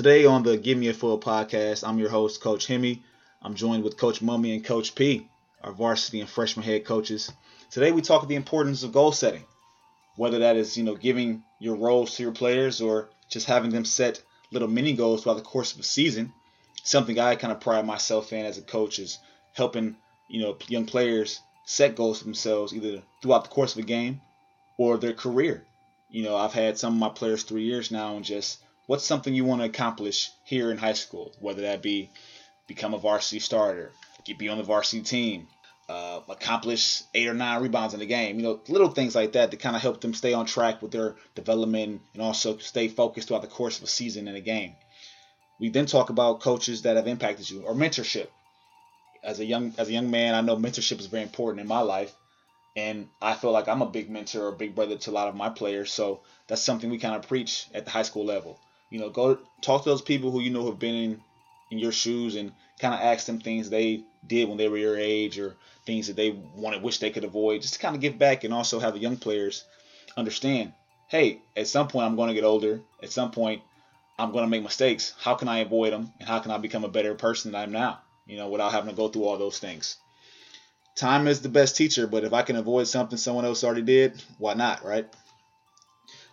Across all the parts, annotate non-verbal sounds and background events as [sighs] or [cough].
Today on the Give Me a Full podcast, I'm your host, Coach Hemi. I'm joined with Coach Mummey and Coach P, our varsity and freshman head coaches. Today we talk of the importance of goal setting, whether that is you know giving your roles to your players or just having them set little mini goals throughout the course of a season. Something I kind of pride myself in as a coach is helping you know young players set goals for themselves either throughout the course of a game or their career. You know, I've had some of my players three years now and just what's something you want to accomplish here in high school, whether that be become a varsity starter, get be on the varsity team, uh, accomplish eight or nine rebounds in the game. You know, little things like that to kind of help them stay on track with their development and also stay focused throughout the course of a season and a game. We then talk about coaches that have impacted you or mentorship. As a young as a young man, I know mentorship is very important in my life, and I feel like I'm a big mentor or big brother to a lot of my players. So that's something we kind of preach at the high school level you know, go talk to those people who you know have been in in your shoes and kind of ask them things they did when they were your age or things that they wanted, wish they could avoid, just to kind of give back and also have the young players understand, hey, at some point I'm going to get older. At some point I'm going to make mistakes. How can I avoid them? And how can I become a better person than I am now? You know, without having to go through all those things. Time is the best teacher, but if I can avoid something someone else already did, why not, right?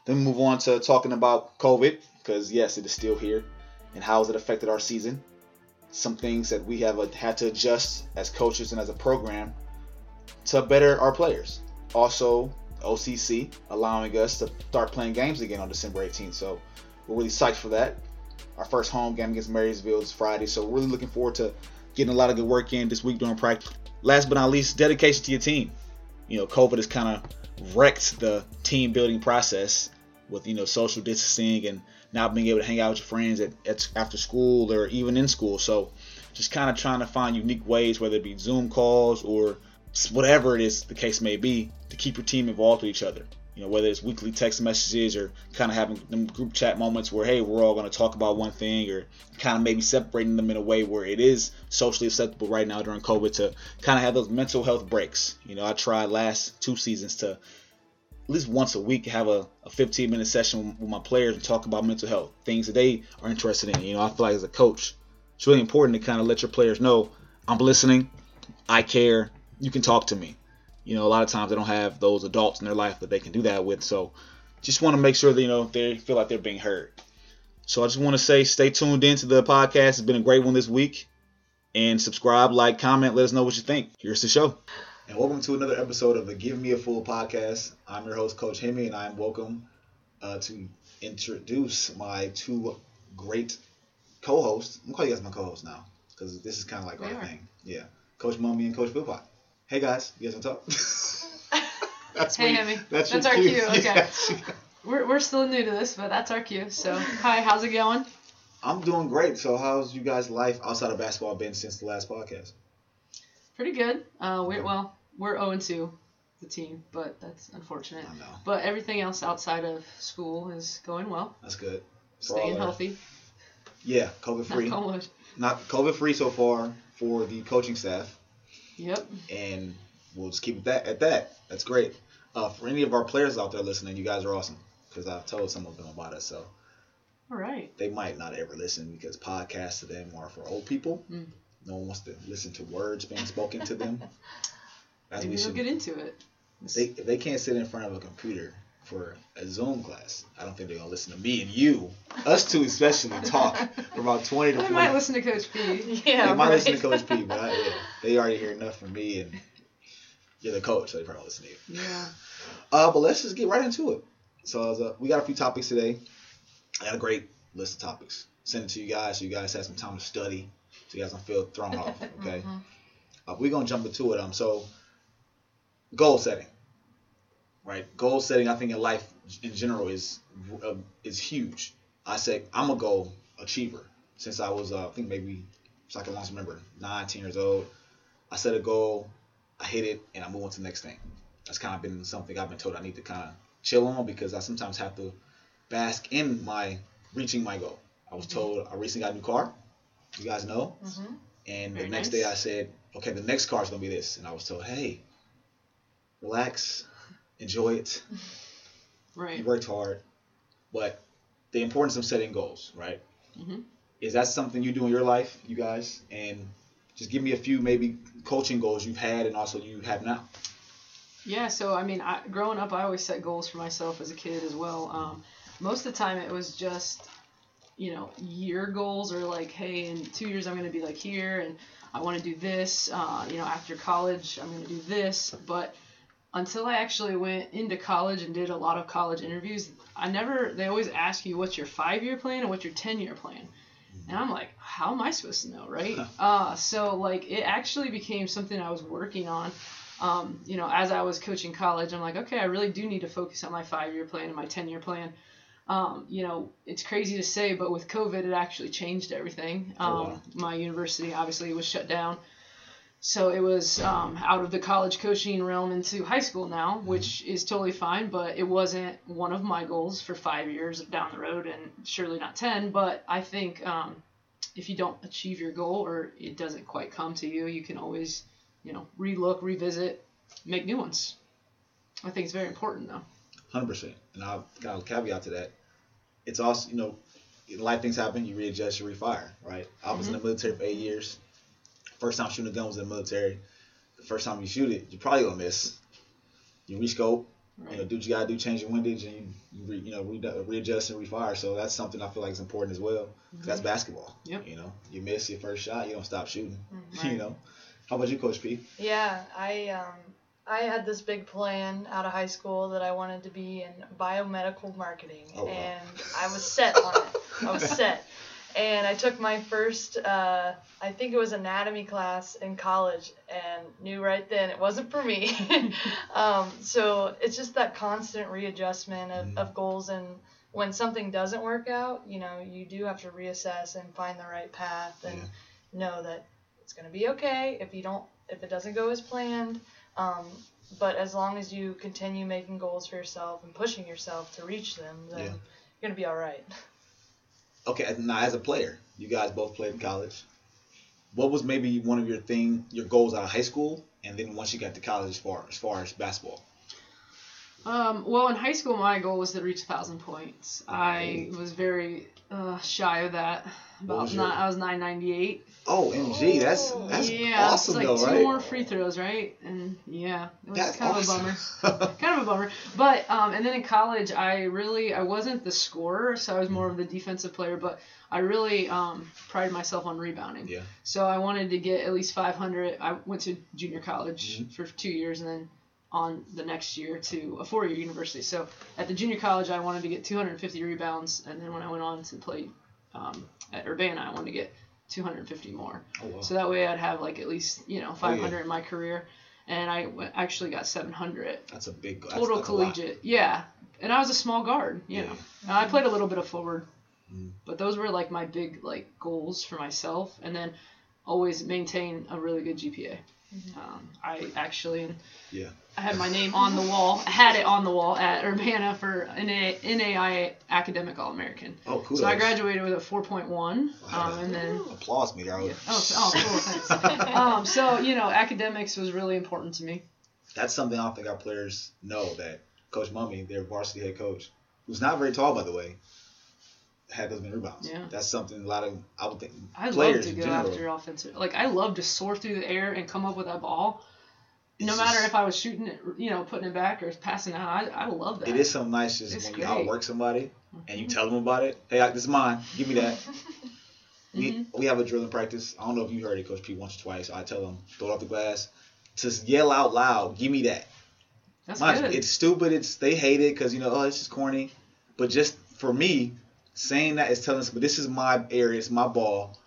Then move on to talking about COVID because yes, it is still here, and how has it affected our season? Some things that we have uh, had to adjust as coaches and as a program to better our players. Also, OCC allowing us to start playing games again on December 18th. So we're really psyched for that. Our first home game against Marysville is Friday, so we're really looking forward to getting a lot of good work in this week during practice. Last but not least, dedication to your team. You know, COVID has kind of wrecked the team building process with you know social distancing and not being able to hang out with your friends at, at after school or even in school. So just kind of trying to find unique ways, whether it be Zoom calls or whatever it is the case may be, to keep your team involved with each other. You know, whether it's weekly text messages or kind of having them group chat moments where, hey, we're all going to talk about one thing, or kind of maybe separating them in a way where it is socially acceptable right now during COVID to kind of have those mental health breaks. You know, I tried last two seasons to at least once a week have a, a 15 minute session with my players and talk about mental health, things that they are interested in. You know, I feel like as a coach, it's really important to kind of let your players know I'm listening, I care, you can talk to me. You know, a lot of times they don't have those adults in their life that they can do that with. So just want to make sure that, you know, they feel like they're being heard. So I just want to say stay tuned in to the podcast. It's been a great one this week. And subscribe, like, comment, let us know what you think. Here's the show and welcome to another episode of the Give Me a Full podcast. I'm your host, Coach Hemi, and I'm welcome uh, to introduce my two great co-hosts. I'm calling you guys my co-hosts now because this is kind of like we our are. thing. Yeah, Coach Mummey and Coach Philpott. Hey guys, you guys want to talk? [laughs] that's hey, Hemi. That's, that's our cue. cue. Okay. [laughs] Yeah. we're, we're still new to this, but that's our cue. So, hi, how's it going? I'm doing great. So, how's you guys' life outside of basketball been since the last podcast? Pretty good. Uh, we well, we're 0 2, the team, but that's unfortunate. I know. But everything else outside of school is going well. That's good. For Staying healthy. Yeah, COVID free. Not, Not COVID free so far for the coaching staff. Yep. And we'll just keep it that at that. That's great. Uh, for any of our players out there listening, you guys are awesome because I've told some of them about us. So. All right. They might not ever listen because podcasts to them are for old people. Mm. No one wants to listen to words being spoken to them. [laughs] As Maybe we should get into it. They if they can't sit in front of a computer for a Zoom class, I don't think they're gonna listen to me and you, us two especially, talk for about twenty to. They might listen to Coach P. [laughs] Yeah, they might right. listen to Coach P, [laughs] but I, yeah, they already hear enough from me, and you're the coach, so they probably listen to you. Yeah. Uh, but let's just get right into it. So uh, we got a few topics today. I got a great list of topics. Send it to you guys so you guys have some time to study, so you guys don't feel thrown off. Okay. Mm-hmm. Uh, we're gonna jump into it. Um, so goal setting, right? Goal setting, I think in life in general is uh, is huge. I said I'm a goal achiever since I was, uh, I think maybe, so I can long remember, nine, ten years old. I set a goal, I hit it, and I move on to the next thing. That's kind of been something I've been told I need to kind of chill on because I sometimes have to bask in my reaching my goal. I was mm-hmm. told I recently got a new car. You guys know. Mm-hmm. And Very the next nice. day I said, okay, the next car is gonna be this, and I was told, hey, relax, enjoy it. Right. You worked hard, but the importance of setting goals, right? Mm-hmm. Is that something you do in your life, you guys? And just give me a few maybe coaching goals you've had and also you have now. Yeah, so I mean, I, growing up, I always set goals for myself as a kid as well. Um, most of the time, it was just, you know, year goals or like, hey, in two years, I'm going to be like here and I want to do this. Uh, you know, after college, I'm going to do this. But until I actually went into college and did a lot of college interviews, I never, they always ask you what's your five year plan and what's your 10 year plan. And I'm like, how am I supposed to know, right? [laughs] uh, so, like, it actually became something I was working on. Um, you know, as I was coaching college, I'm like, okay, I really do need to focus on my five year plan and my 10 year plan. Um, you know, it's crazy to say, but with COVID, it actually changed everything. Um, oh, wow. Um, my university obviously was shut down. So it was um, out of the college coaching realm into high school now, mm-hmm. which is totally fine, but it wasn't one of my goals for five years down the road and surely not 10. But I think um, if you don't achieve your goal or it doesn't quite come to you, you can always, you know, relook, revisit, make new ones. I think it's very important though. 100%. And I'll kind of caveat to that. It's also, you know, life things happen, you readjust, you refire, right? I was mm-hmm. in the military for eight years First time shooting a gun was in the military. The first time you shoot it, you probably gonna miss. You rescope, right. you know, do what you gotta do, change your windage, and you, you, re, you know re, readjust and refire. So that's something I feel like is important as well. Mm-hmm. That's basketball. Yep. You know, you miss your first shot, you don't stop shooting. Mm-hmm. [laughs] you know. How about you, Coach P? Yeah, I um, I had this big plan out of high school that I wanted to be in biomedical marketing, oh, wow. and I was set on it. I was [laughs] set and I took my first, uh, I think it was anatomy class in college, and knew right then it wasn't for me. [laughs] um, so it's just that constant readjustment of, mm-hmm. of goals, and when something doesn't work out, you know, you do have to reassess and find the right path, and yeah. know that it's gonna be okay if you don't, if it doesn't go as planned. Um, but as long as you continue making goals for yourself and pushing yourself to reach them, then yeah. you're gonna be all right. [laughs] okay, now as a player, you guys both played in college. What was maybe one of your thing, your goals out of high school, and then once you got to college, as far as far as basketball? Um, well, in high school, my goal was to reach a thousand points. I was very uh, shy of that. About nine, I was nine ninety eight. Oh, MG, that's that's yeah, awesome it's like though, two right? more free throws, right? And yeah, it was that's kind awesome. of a bummer. [laughs] kind of a bummer. But um, and then in college, I really I wasn't the scorer, so I was more of the defensive player. But I really um, prided myself on rebounding. Yeah. So I wanted to get at least 500. I went to junior college mm-hmm. for two years, and then on the next year to a four-year university. So at the junior college, I wanted to get 250 rebounds, and then when I went on to play um, at Urbana, I wanted to get 250 more. Oh, wow. So that way I'd have like at least you know 500 oh, yeah. in my career, and I w- actually got 700. That's a big that's, total that's collegiate. Yeah, and I was a small guard. You yeah. know, and I played a little bit of forward, mm. but those were like my big like goals for myself, and then always maintain a really good GPA. Mm-hmm. Um, I actually yeah I had my name on the wall. I had it on the wall at Urbana for NA, NAI Academic All American. Oh, cool. So I graduated with a 4.1, um, and then applause me, Yeah. Oh, oh, cool. Thanks. [laughs] um, so you know, academics was really important to me. That's something I don't think our players know that Coach Mummey, their varsity head coach, who's not very tall by the way, had those many rebounds. Yeah. That's something a lot of I would think I love to go general, after offensive. Like I love to soar through the air and come up with that ball. No matter just, if I was shooting it, you know, putting it back or passing it out, I, I love that. It is something nice just it's when great. you outwork somebody and you mm-hmm. tell them about it. Hey, this is mine. Give me that. [laughs] we, mm-hmm. we have a drilling practice. I don't know if you heard it, Coach P, once or twice. I tell them, throw it off the glass. To yell out loud, give me that. That's Mind good. It's stupid. It's They hate it because, you know, oh, it's just corny. But just for me, saying that is telling us, but this is my area, it's my ball.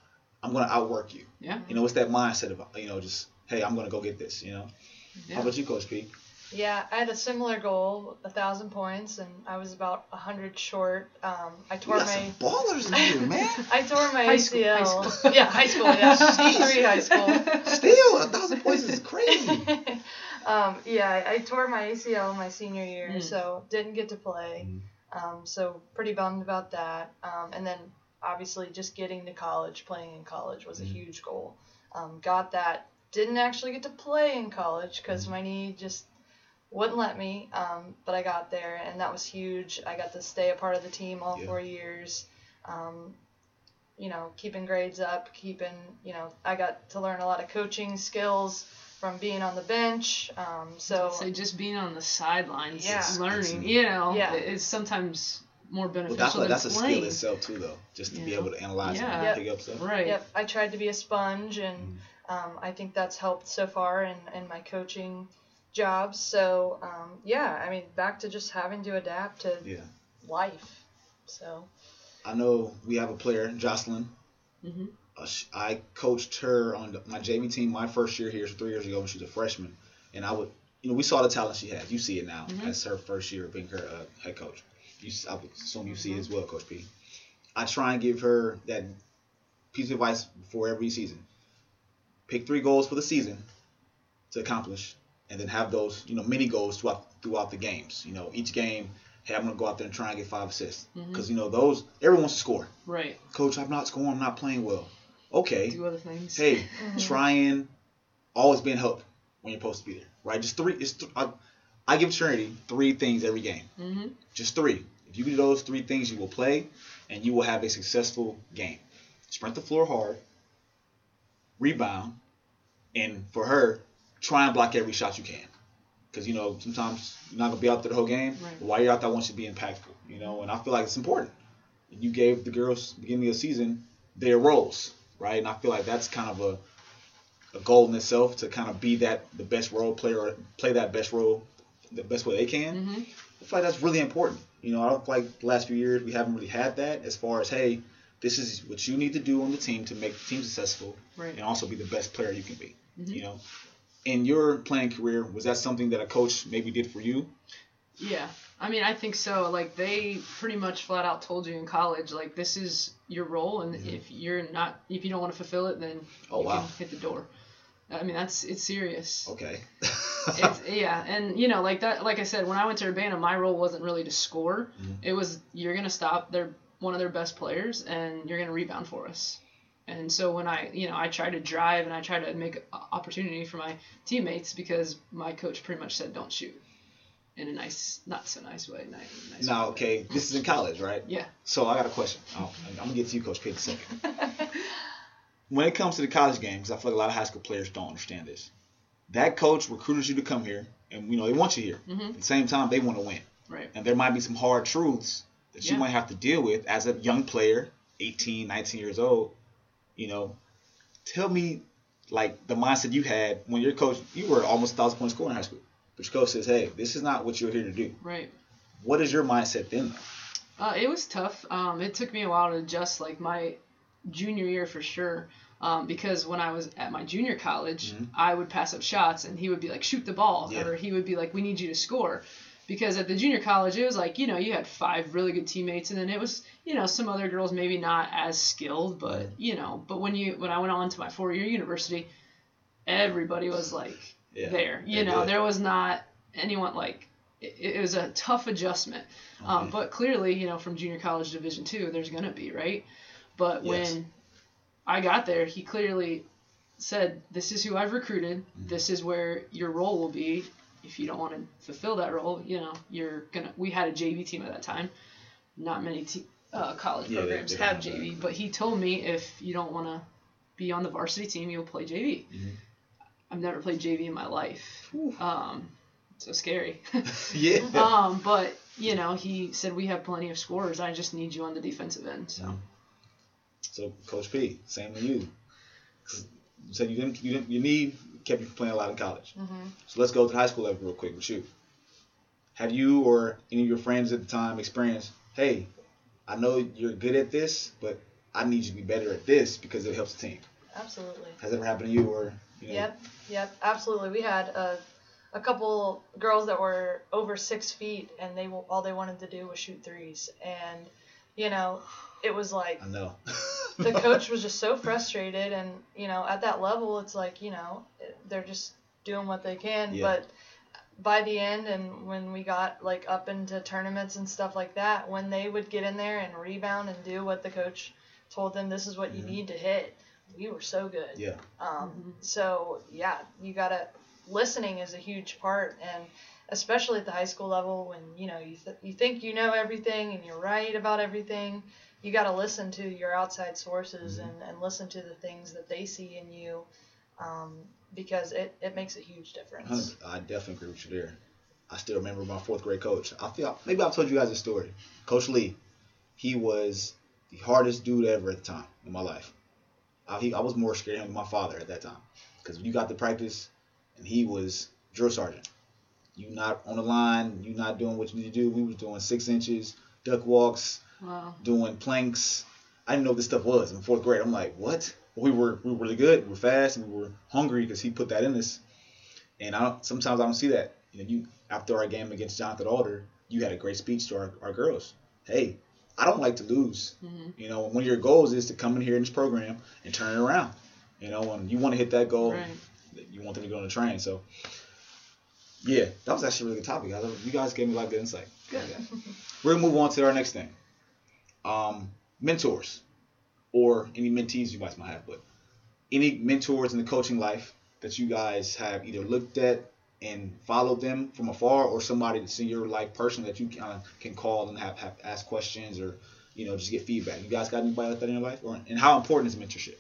I'm gonna outwork you. Yeah. You know, it's that mindset of you know just hey, I'm gonna go get this. You know. Yeah. How about you, Coach P? Yeah, I had a similar goal, a thousand points, and I was about a hundred short. Um, I tore you got my some ballers in here, man. [laughs] I tore my high ACL. School, high school. yeah, high school. Yeah, [laughs] three high school. Still, a thousand points is crazy. [laughs] um, yeah, I, I, tore my ACL my senior year, mm. so didn't get to play. Mm. Um, so pretty bummed about that. Um, and then obviously just getting to college, playing in college was a mm-hmm. huge goal. Um, got that. Didn't actually get to play in college because mm-hmm. my knee just wouldn't let me. Um, but I got there, and that was huge. I got to stay a part of the team all yeah. four years. Um, you know, keeping grades up, keeping, you know, I got to learn a lot of coaching skills from being on the bench. Um, so say just being on the sidelines, Yeah. learning, you know, Yeah. is sometimes more Well, beneficial that's like, than that's a playing. skill itself too, though, just to be You able to analyze Yeah. and Yep. pick up stuff. Right. Yep, I tried to be a sponge, and Mm-hmm. um, I think that's helped so far in, in my coaching jobs. So, um, yeah, I mean, back to just having to adapt to Yeah. life. So, I know we have a player, Jocelyn. hmm Uh, sh- I coached her on the, my JV team my first year here, so three years ago when she was a freshman, and I would, you know, we saw the talent she has. You see it now Mhm. as her first year being her uh, head coach. You, I assume you see it as well, Coach P. I try and give her that piece of advice for every season. Pick three goals for the season to accomplish, and then have those, you know, mini goals throughout throughout the games. You know, each game, hey, I'm gonna go out there and try and get five assists, because you know those everyone wants to score. Right. Coach, I'm not scoring. I'm not playing well. Okay. Do other things. Hey, Mhm. try and always be in help when you're supposed to be there. Right? Just three. It's th- I, I give Trinity three things every game. hmm Just three. If you do those three things, you will play, and you will have a successful game. Sprint the floor hard, rebound, and for her, try and block every shot you can. Because you know sometimes you're not gonna be out there the whole game. Right. While you're out there, I want you to be impactful. You know, and I feel like it's important. You gave the girls beginning of the season their roles, right? And I feel like that's kind of a a goal in itself to kind of be that the best role player or play that best role the best way they can. hmm I feel like that's really important. You know, I don't feel like the last few years we haven't really had that as far as hey, this is what you need to do on the team to make the team successful Right. and also be the best player you can be. Mhm. You know, in your playing career, was that something that a coach maybe did for you? Yeah. I mean, I think so. Like they pretty much flat out told you in college, like this is your role, and Mhm. if you're not, if you don't want to fulfill it, then Oh, you wow. can hit the door. I mean, that's it's serious. Okay. it's yeah, and you know, like that, like I said, when I went to Urbana, my role wasn't really to score. Mhm. It was you're gonna stop their one of their best players, and you're gonna rebound for us. And so when I, you know, I try to drive and I try to make opportunity for my teammates because my coach pretty much said don't shoot, in a nice, not so nice way. Nice, nice now, way. okay, this is in college, right? Yeah. So I got a question. I'll, I'm gonna get to you, Coach Pitt, in a second. [laughs] when it comes to the college games, I feel like a lot of high school players don't understand this. That coach recruited you to come here, and you know they want you here. Mhm. At the same time, they want to win, Right. and there might be some hard truths that you Yeah. might have to deal with as a young player, 18, 19 years old. You know, tell me like the mindset you had when your coach, you were almost thousand point scorer in high school, but your coach says, "Hey, this is not what you're here to do." Right. What is your mindset then? Uh, it was tough. Um, it took me a while to adjust, like my junior year for sure. Um, because when I was at my junior college, Mhm. I would pass up shots and he would be like, shoot the ball. Yeah. Or he would be like, we need you to score. Because at the junior college, it was like, you know, you had five really good teammates and then it was, you know, some other girls maybe not as skilled, but, you know, but when you, when I went on to my four year university, everybody was like Yeah, there. You know, good. there was not anyone like, it, it was a tough adjustment. Um, but clearly, you know, from junior college division two, there's gonna be right. But Yes. when I got there, he clearly said, "This is who I've recruited. Mm-hmm. This is where your role will be. If you don't want to fulfill that role, you know, you're gonna." We had a JV team at that time. Not many te- uh, college Yeah, programs they have. JV, but he told me if you don't want to be on the varsity team, you'll play JV. Mhm. I've never played JV in my life. Um, so scary. [laughs] [laughs] yeah. um, but you know, he said we have plenty of scorers. I just need you on the defensive end. So So Coach P, same to you. 'Cause You said you didn't, you didn't, you need kept you from playing a lot in college. hmm So let's go to the high school level real quick with you. Have you or any of your friends at the time experienced, hey, I know you're good at this, but I need you to be better at this because it helps the team. Absolutely. Has that ever happened to you or Yep, yep, absolutely. We had a, a couple girls that were over six feet, and they all they wanted to do was shoot threes, and you know, it was like I know. [laughs] the coach was just so frustrated, and you know, at that level, it's like you know, they're just doing what they can, Yeah. but by the end and when we got like up into tournaments and stuff like that when they would get in there and rebound and do what the coach told them this is what you need to hit we were so good Yeah. um, Mhm. so yeah, you gotta listening is a huge part, and especially at the high school level when you know you th- you think you know everything and you're right about everything, you got to listen to your outside sources mm-hmm. and, and listen to the things that they see in you um, because it, it makes a huge difference. I definitely agree with you there. I still remember my fourth grade coach. I feel maybe I've told you guys a story. Coach Lee, he was the hardest dude ever at the time in my life. I, I was more scared of him than my father at that time because you got to practice, and he was drill sergeant. You not on the line, you not doing what you need to do. We was doing six inches, duck walks, wow. doing planks. I didn't know what this stuff was in fourth grade. I'm like, what? we were we were really good. We were fast and we were hungry because he put that in us. And I don't, sometimes I don't see that. You know, you after our game against Jonathan Alder, you had a great speech to our, our girls. Hey, I don't like to lose. Mm-hmm. You know, one of your goals is to come in here in this program and turn it around. You know, and you want to hit that goal, right. you want them to go on the train. So, yeah, that was actually a really good topic. You guys gave me a lot of good insight. Good. We're gonna move on to our next thing. Um, mentors or any mentees you guys might have, but any mentors in the coaching life that you guys have either looked at and follow them from afar, or somebody that's in your life person that you kind of can call and have, have ask questions or you know just get feedback. You guys got anybody like that in your life, or and how important is mentorship?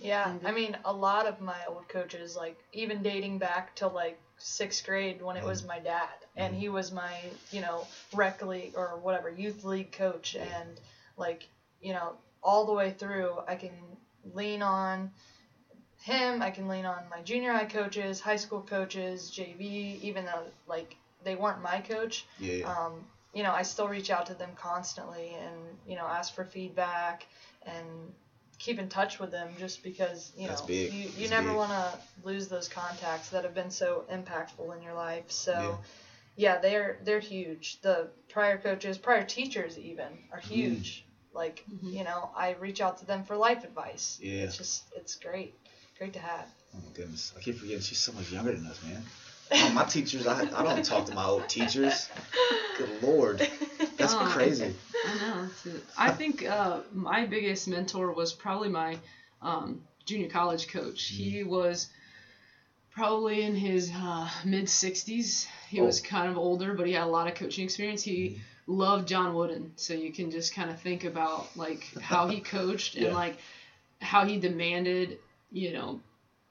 Yeah, I mean, a lot of my old coaches, like even dating back to like sixth grade when it was mm-hmm. my dad, and mm-hmm. he was my, you know, rec league or whatever youth league coach, and like, you know, all the way through. I can lean on him. I can lean on my junior high coaches, high school coaches, JV, even though like they weren't my coach. Yeah. Um, you know, I still reach out to them constantly and you know ask for feedback and keep in touch with them just because you That's know big. you, you never want to lose those contacts that have been so impactful in your life. So. Yeah. Yeah, they're they're huge. The prior coaches, prior teachers even are mm. huge. Like, mm-hmm. you know, I reach out to them for life advice. Yeah. It's just, it's great. Great to have. Oh my goodness. I keep forgetting she's so much younger than us, man. Oh, my teachers, I, I don't talk to my old teachers. Good lord. That's oh, crazy. I know. I think uh, my biggest mentor was probably my um, junior college coach. Mm. He was probably in his uh, mid 60s. He oh. was kind of older, but he had a lot of coaching experience. He mm love John Wooden, so you can just kind of think about like how he coached yeah. and like how he demanded, you know,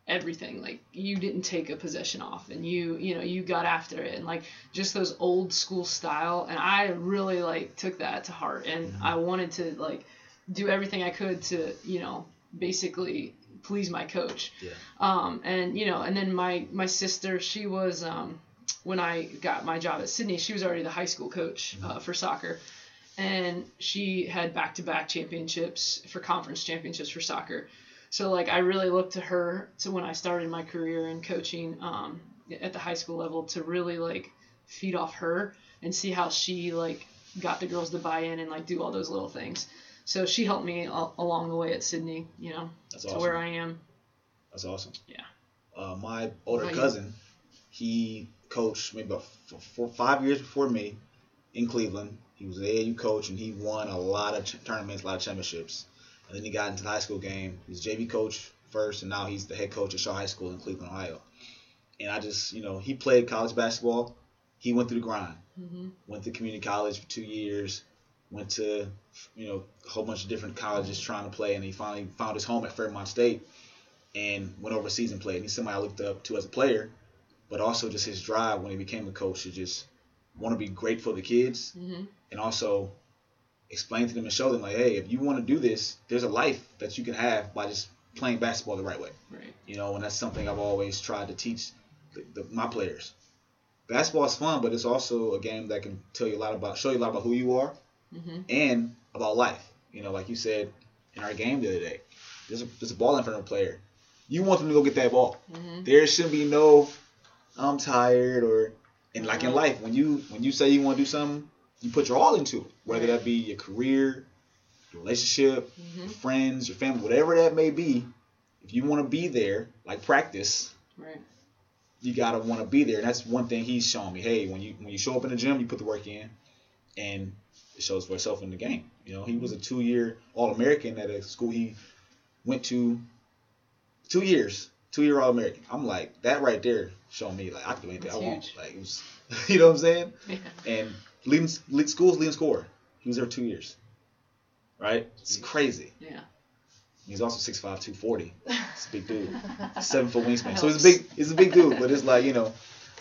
everything. Like you didn't take a possession off, and you, you know, you got after it, and like just those old school style. And I really like took that to heart, and mm-hmm. I wanted to like do everything I could to, you know, basically please my coach. Yeah. Um, and you know, and then my my sister, she was um when I got my job at Sidney, she was already the high school coach uh, for soccer, and she had back-to-back championships for conference championships for soccer. So like I really looked to her to when I started my career in coaching um, at the high school level to really like feed off her and see how she like got the girls to buy in and like do all those little things. So she helped me all, along the way at Sidney, you know, That's awesome. to where I am. That's awesome. Yeah. Uh, my older cousin, he coached maybe about four, four, five years before me in Cleveland. He was an AAU coach and he won a lot of ch- tournaments, a lot of championships. And then he got into the high school game. He's JV coach first, and now he's the head coach at Shaw High School in Cleveland, Ohio. And I just, you know, he played college basketball. He went through the grind. Mm-hmm. Went to community college for two years. Went to, you know, a whole bunch of different colleges trying to play, and he finally found his home at Fairmont State, and went overseas and played. And he's somebody I looked up to as a player but also just his drive when he became a coach to just want to be great for the kids mm-hmm. and also explain to them and show them like, hey, if you want to do this, there's a life that you can have by just playing basketball the right way. Right. You know, and that's something I've always tried to teach the, the, my players. Basketball is fun, but it's also a game that can tell you a lot about, show you a lot about who you are, mm-hmm. and about life. You know, like you said in our game the other day, there's a, there's a ball in front of a player. You want them to go get that ball. Mm-hmm. There shouldn't be no I'm tired or and like in life when you when you say you want to do something, you put your all into it. Whether that be your career, your relationship, mm-hmm. your friends, your family, whatever that may be. If you want to be there, like practice, right. you gotta want to be there. And that's one thing he's shown me. Hey, when you when you show up in the gym, you put the work in, and it shows for itself in the game. You know, he was a two year All American at a school he went to. Two years, two year All American. I'm like that right there showing me like I can do anything That's I want. Like it was, [laughs] you know what I'm saying? Yeah. And leading, lead schools leading scorer. He was there two years. right? It's crazy. Yeah. He's also 6'5", 240. It's a big dude. [laughs] Seven foot wingspan. So he's a big he's a big dude, but it's like, you know,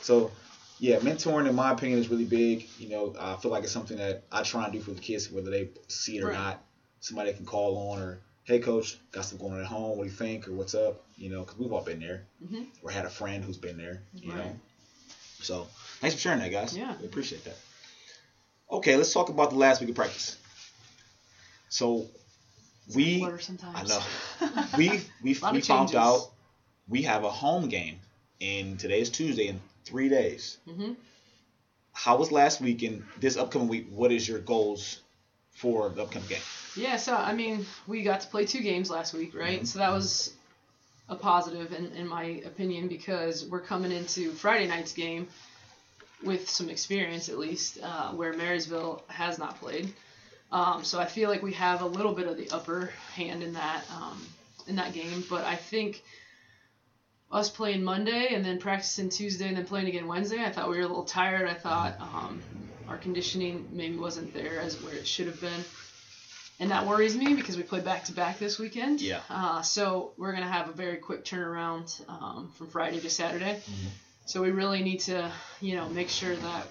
so yeah, mentoring in my opinion is really big. You know, I feel like it's something that I try and do for the kids, whether they see it or Right. not. Somebody they can call on or, hey coach, got something going on at home. What do you think? Or what's up? You know, because we've all been there Mhm. or had a friend who's been there. You Right. know, so thanks for sharing that, guys. Yeah. we appreciate that. Okay, let's talk about the last week of practice. So we sometimes. I know. [laughs] we we, we found out we have a home game in today is Tuesday in three days. hmm How was last week and this upcoming week? What is your goals for the upcoming game? Yeah, so I mean, we got to play two games last week, right? So that was a positive in, in my opinion because we're coming into Friday night's game with some experience at least, uh, where Marysville has not played. Um, so I feel like we have a little bit of the upper hand in that um, in that game, but I think us playing Monday and then practicing Tuesday and then playing again Wednesday, I thought we were a little tired. I thought um, our conditioning maybe wasn't there as where it should have been and that worries me because we play back to back this weekend. Yeah. Uh, so we're gonna have a very quick turnaround um, from Friday to Saturday. Mhm. So we really need to, you know, make sure that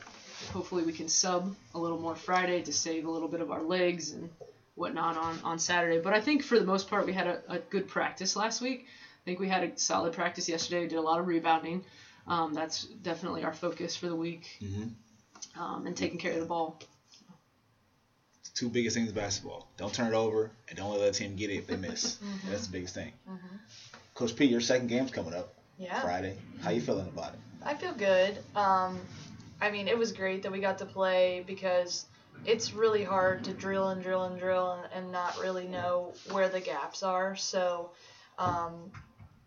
hopefully we can sub a little more Friday to save a little bit of our legs and whatnot on on Saturday. But I think for the most part we had a, a good practice last week. I think we had a solid practice yesterday. We did a lot of rebounding. Um, that's definitely our focus for the week, Mm-hmm. um, and taking care of the ball. Two biggest things in basketball: don't turn it over and don't let the other team get it if they miss. [laughs] Mhm. That's the biggest thing. Mhm. Coach P, your second game's coming up Yeah. Friday. How you feeling about it? I feel good. Um, I mean, it was great that we got to play because it's really hard to drill and drill and drill and, not really know where the gaps are. So, um,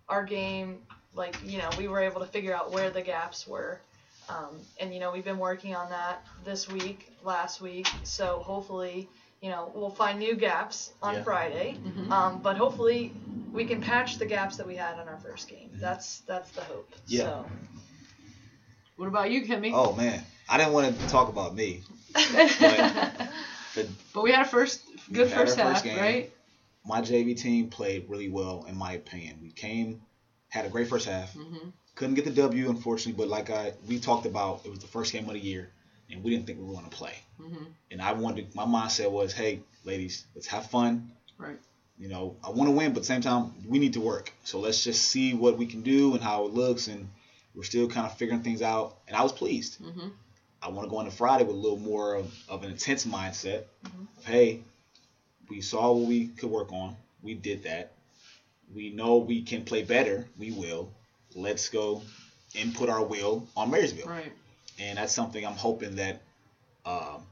our game, like, you know, we were able to figure out where the gaps were. Um, and, you know, we've been working on that this week, last week. So, hopefully, you know, we'll find new gaps on Yeah. Friday. Mhm. Um, but hopefully, we can patch the gaps that we had on our first game. Mm-hmm. That's that's the hope. Yeah. So. What about you, Kimmy? Oh man, I didn't want to talk about me. [laughs] The, But we had a first good had our first first half, game. right? my JV team played really well, in my opinion. We came, had a great first half. Mm-hmm. Couldn't get the W, unfortunately, but like I we talked about, it was the first game of the year, and we didn't think we were going to play. Mm-hmm. And I wanted, my mindset was, hey, ladies, let's have fun. Right. You know, I want to win, but at the same time, we need to work. So let's just see what we can do and how it looks, and we're still kind of figuring things out. And I was pleased. Mm-hmm. I want to go into Friday with a little more of, of an intense mindset. Mhm. Of, hey, we saw what we could work on. We did that. We know we can play better. We will. Let's go and put our will on Marysville. Right. And that's something I'm hoping that um,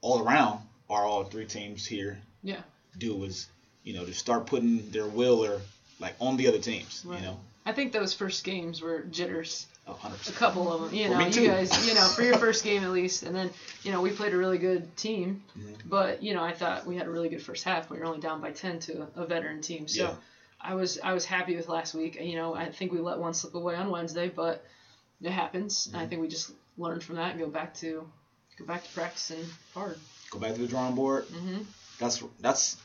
all around our all three teams here Yeah. do is, you know, to start putting their will or like on the other teams. Right. You know, I think those first games were jitters. a hundred A couple of them. You know, you guys, you know, for your [laughs] first game at least, and then you know we played a really good team. Mhm. But you know, I thought we had a really good first half. We were only down by ten to a, a veteran team. So Yeah. I was I was happy with last week. You know, I think we let one slip away on Wednesday, but it happens. And I think we just learned from that and go back to go back to practicing hard. Go back to the drawing board. Mm-hmm. that's that's.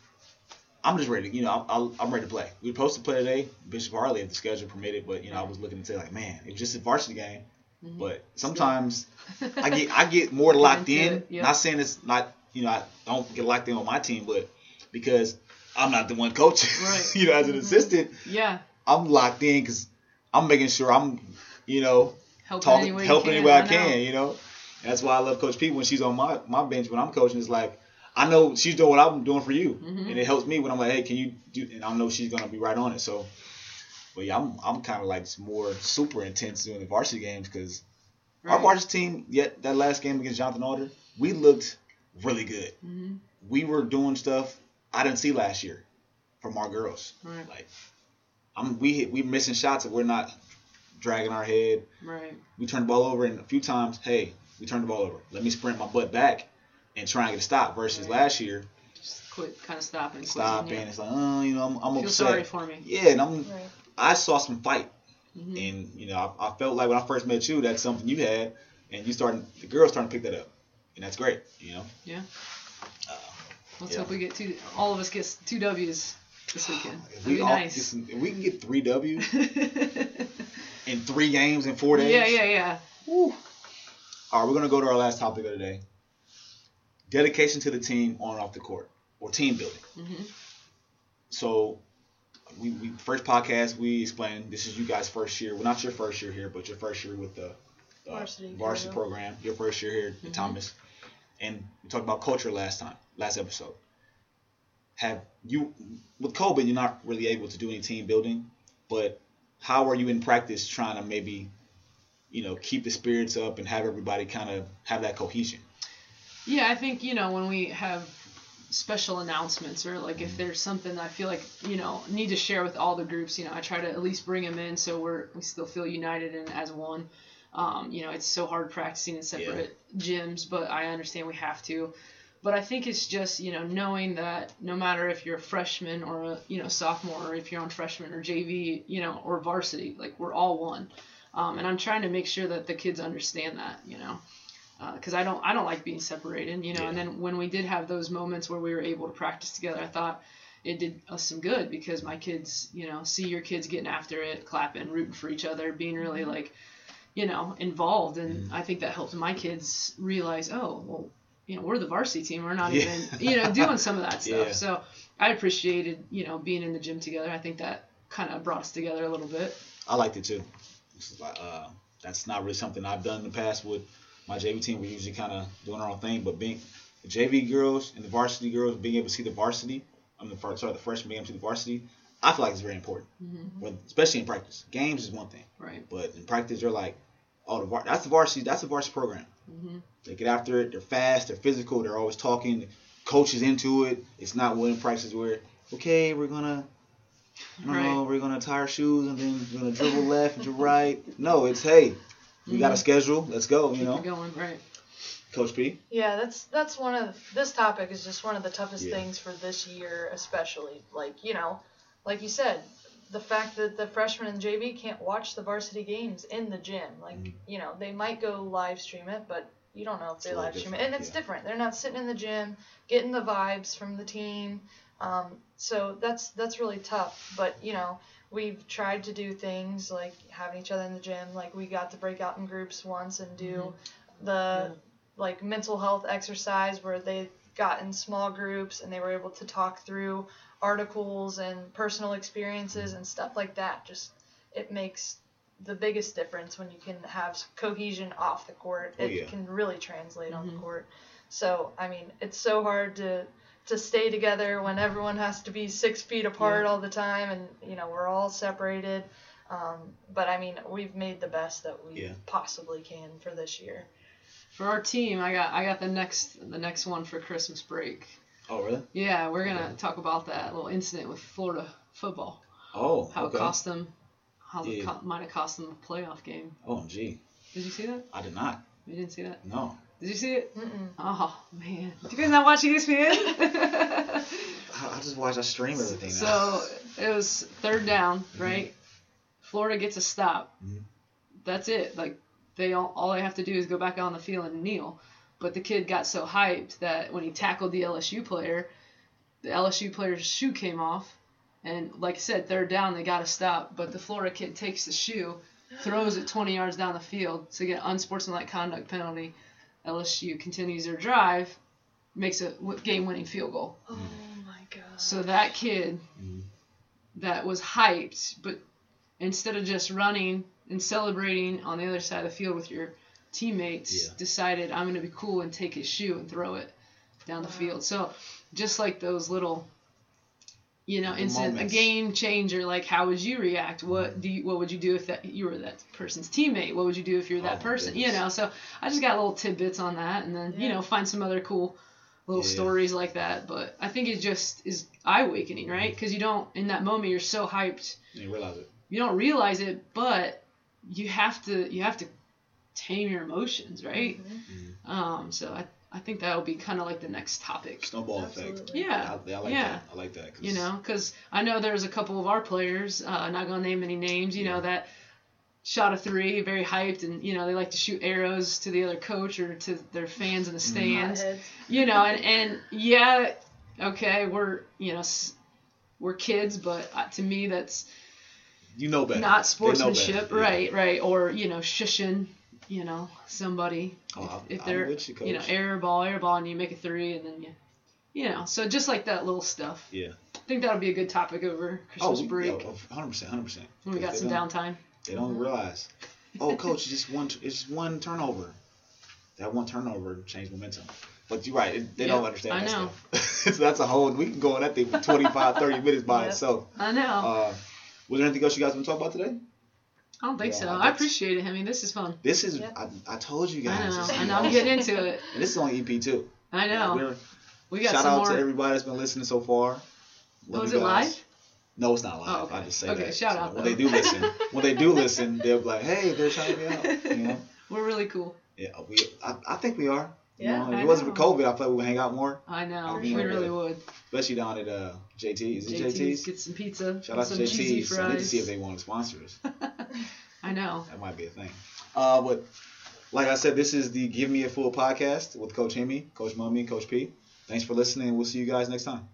I'm just ready. You know, I'm, I'm ready to play. We were supposed to play today, Bishop Hartley, if the schedule permitted. But you know, I was looking to say like, man, it's just a varsity game. Mhm. But sometimes [laughs] I get I get more locked in. yeah. Not saying it's not you know I don't get locked in on my team, but because I'm not the one coaching. Right. [laughs] you know, as an Mhm. assistant, yeah, I'm locked in because I'm making sure I'm you know helping talking any way you can. any way I, can. You know, that's why I love Coach P when she's on my my bench when I'm coaching. It's like I know she's doing what I'm doing for you, Mhm. and it helps me when I'm like, hey, can you do? And I know she's gonna be right on it. So, but yeah, I'm I'm kind of like more super intense doing the varsity games because our Right. varsity team, yet that last game against Jonathan Alder, we looked really good. Mhm. We were doing stuff I didn't see last year from our girls. Right. Like, I'm we we missing shots and we're not dragging our head. Right. We turned the ball over and a few times, hey, we turned the ball over. Let me sprint my butt back and try and get a stop. Versus Right. last year, Just quit, kind of stopping. stopping. quitting, It's like, oh, you know, I'm, I'm. Feel upset. sorry for me. Yeah, and I'm Right. I saw some fight. Mhm. And you know, I, I felt like when I first met you, that's something you had, and you starting the girls starting to pick that up, and that's great. You know. Yeah. Uh, Let's Yeah. hope we get two. All of us get two W's this weekend. [sighs] If That'd we be all nice. if we can get three W's yeah, [laughs] in three games in four days. yeah, yeah. Woo. All right, we're gonna go to our last topic of the day. Dedication to the team on and off the court, or team building. hmm So, we, we first podcast we explained this is you guys' first year. Well, not your first year here, but your first year with the uh, Varsity varsity program. Your first year here at Mhm. Thomas, and we talked about culture last time, last episode. Have you with COVID? You're not really able to do any team building, but how are you in practice trying to maybe, you know, keep the spirits up and have everybody kind of have that cohesion? Yeah, I think you know when we have special announcements or like if there's something I feel like you know need to share with all the groups, you know, I try to at least bring them in so we're we still feel united and as one. Um, you know, it's so hard practicing in separate gyms, but I understand we have to. But I think it's just you know knowing that no matter if you're a freshman or a you know sophomore or if you're on freshman or JV, you know, or varsity, like we're all one. Um, and I'm trying to make sure that the kids understand that, you know because I don't I don't like being separated, you know. And then when we did have those moments where we were able to practice together, I thought it did us some good because my kids, you know, see your kids getting after it, clapping, rooting for each other, being really like, you know, involved, and I think that helped my kids realize, oh, well, you know, we're the varsity team, we're not Yeah. even, you know, doing some of that [laughs] stuff. Yeah. So I appreciated, you know, being in the gym together. I think that kind of brought us together a little bit. I liked it too. This is like, uh, that's not really something I've done in the past with my JV team. We're usually kind of doing our own thing, but being the JV girls and the varsity girls being able to see the varsity, I'm the first, sorry, the freshmen being able to see the varsity, I feel like it's very important, hmm Well, especially in practice. Games is one thing, Right. but in practice, they're like, oh, the var- that's the varsity, that's the varsity program. Hmm They get after it. They're fast. They're physical. They're always talking. The coach into it. It's not one practices where okay, we're gonna. No, Right. we're gonna tie our shoes and then we're gonna dribble [laughs] left, and dribble right. No, it's hey, we got a schedule. Let's go. You Keep know, going. Right. Coach P. Yeah, that's that's one of this topic is just one of the toughest Yeah. things for this year, especially. Like you know, like you said, the fact that the freshmen and JV can't watch the varsity games in the gym. Like Mhm. you know, they might go live stream it, but you don't know if they It's little live stream it, and it's yeah. different. They're not sitting in the gym getting the vibes from the team. Um, so that's that's really tough. But you know, we've tried to do things like having each other in the gym. Like we got to break out in groups once and do the Yeah. like mental health exercise where they got in small groups and they were able to talk through articles and personal experiences and stuff like that. Just it makes the biggest difference when you can have cohesion off the court. Oh, it yeah. can really translate on Mhm. the court. So I mean, it's so hard to to stay together when everyone has to be six feet apart Yeah. all the time, and you know we're all separated. Um, but I mean, we've made the best that we Yeah. possibly can for this year. For our team, I got I got the next the next one for Christmas break. Oh really? Yeah, we're gonna Okay. talk about that little incident with Florida football. Oh How okay. it cost them, how it Yeah. co- might have cost them a playoff game. Oh gee, Did you see that? I did not. You didn't see that? No, Did you see it? Mm-mm. Oh man, did you guys not watch ESPN? [laughs] I, I just watch. I stream everything now. so it was third down, right? Florida gets a stop. Mhm. That's it. Like they all, all they have to do is go back on the field and kneel. But the kid got so hyped that when he tackled the LSU player, the LSU player's shoe came off, and like I said, third down they got to stop. But the Florida kid takes the shoe, throws it 20 yards down the field to get unsportsmanlike conduct penalty. LSU continues their drive, makes a game-winning field goal. Oh my god. So that kid that was hyped, but instead of just running and celebrating on the other side of the field with your teammates, Yeah. decided I'm going to be cool and take his shoe and throw it down the Wow. field. So just like those little, you know, The incident, a game changer. Like, how would you react? What do you, what would you do if that you were that person's teammate? What would you do if you're Oh, that my person? You know. So I just got little tidbits on that, and then you know, find some other cool little Yeah. stories like that. But I think it just is eye awakening, right? Mm-hmm. Because you don't in that moment you're so hyped, You realize it. you don't realize it, but you have to you have to tame your emotions, right? Mhm. Um, so I I think that will be kind of like the next topic. Snowball effect. Absolutely. Yeah, I, I like yeah. that. I like that. 'cause- You know, because I know there's a couple of our players, uh, not gonna name any names, you know, that shot a three, very hyped, and you know they like to shoot arrows to the other coach or to their fans in the stands. Hotheads. You know, and and yeah, okay, we're you know we're kids, but uh, to me that's You know better. not They know better, sportsmanship, yeah. right? Right, or you know shushing, you know somebody Oh, if, if they're you, you know air ball, air ball, and you make a three, and then you you know so just like that little stuff. Yeah. I think that'll be a good topic over Christmas Oh, we- break yeah, 100%, 100%. when we got some downtime. They don't realize. Oh, coach, it's just one. It's just one turnover. That one turnover changed momentum. But you're right. It, they Yeah, don't understand I that know. stuff. [laughs] so that's a whole. We can go on that thing for 25, 30 minutes by [laughs] Yep. itself. I know. Uh, was there anything else you guys want to talk about today? I don't think yeah, so. I appreciate it. I mean, this is fun. This is. Yep. I, I told you I guys. know. this is I know. I'm awesome. getting [laughs] into it. And this is on EP two. I know. We're- We got shout some out more. to everybody that's been listening so far. Oh, Love Was it live? No, it's not live. Oh, okay. I just say Okay, that. shout So out, when though. they do listen. when they do listen, they'll be like, "Hey, they're shouting me out." You know. [laughs] We're really cool. Yeah, we. I, I think we are. You Yeah, know, if I it wasn't for. COVID, I we would hang out more, I know. We really would. especially down at uh, JT. Is it JT's, JT's? get some pizza. Shout out to JT's. I need to see if they want to sponsor us. [laughs] I know. That might be a thing. Uh, but like I said, this is the Give Me a Full podcast with Coach Hemi, Coach Mummey, and Coach P. Thanks for listening. We'll see you guys next time.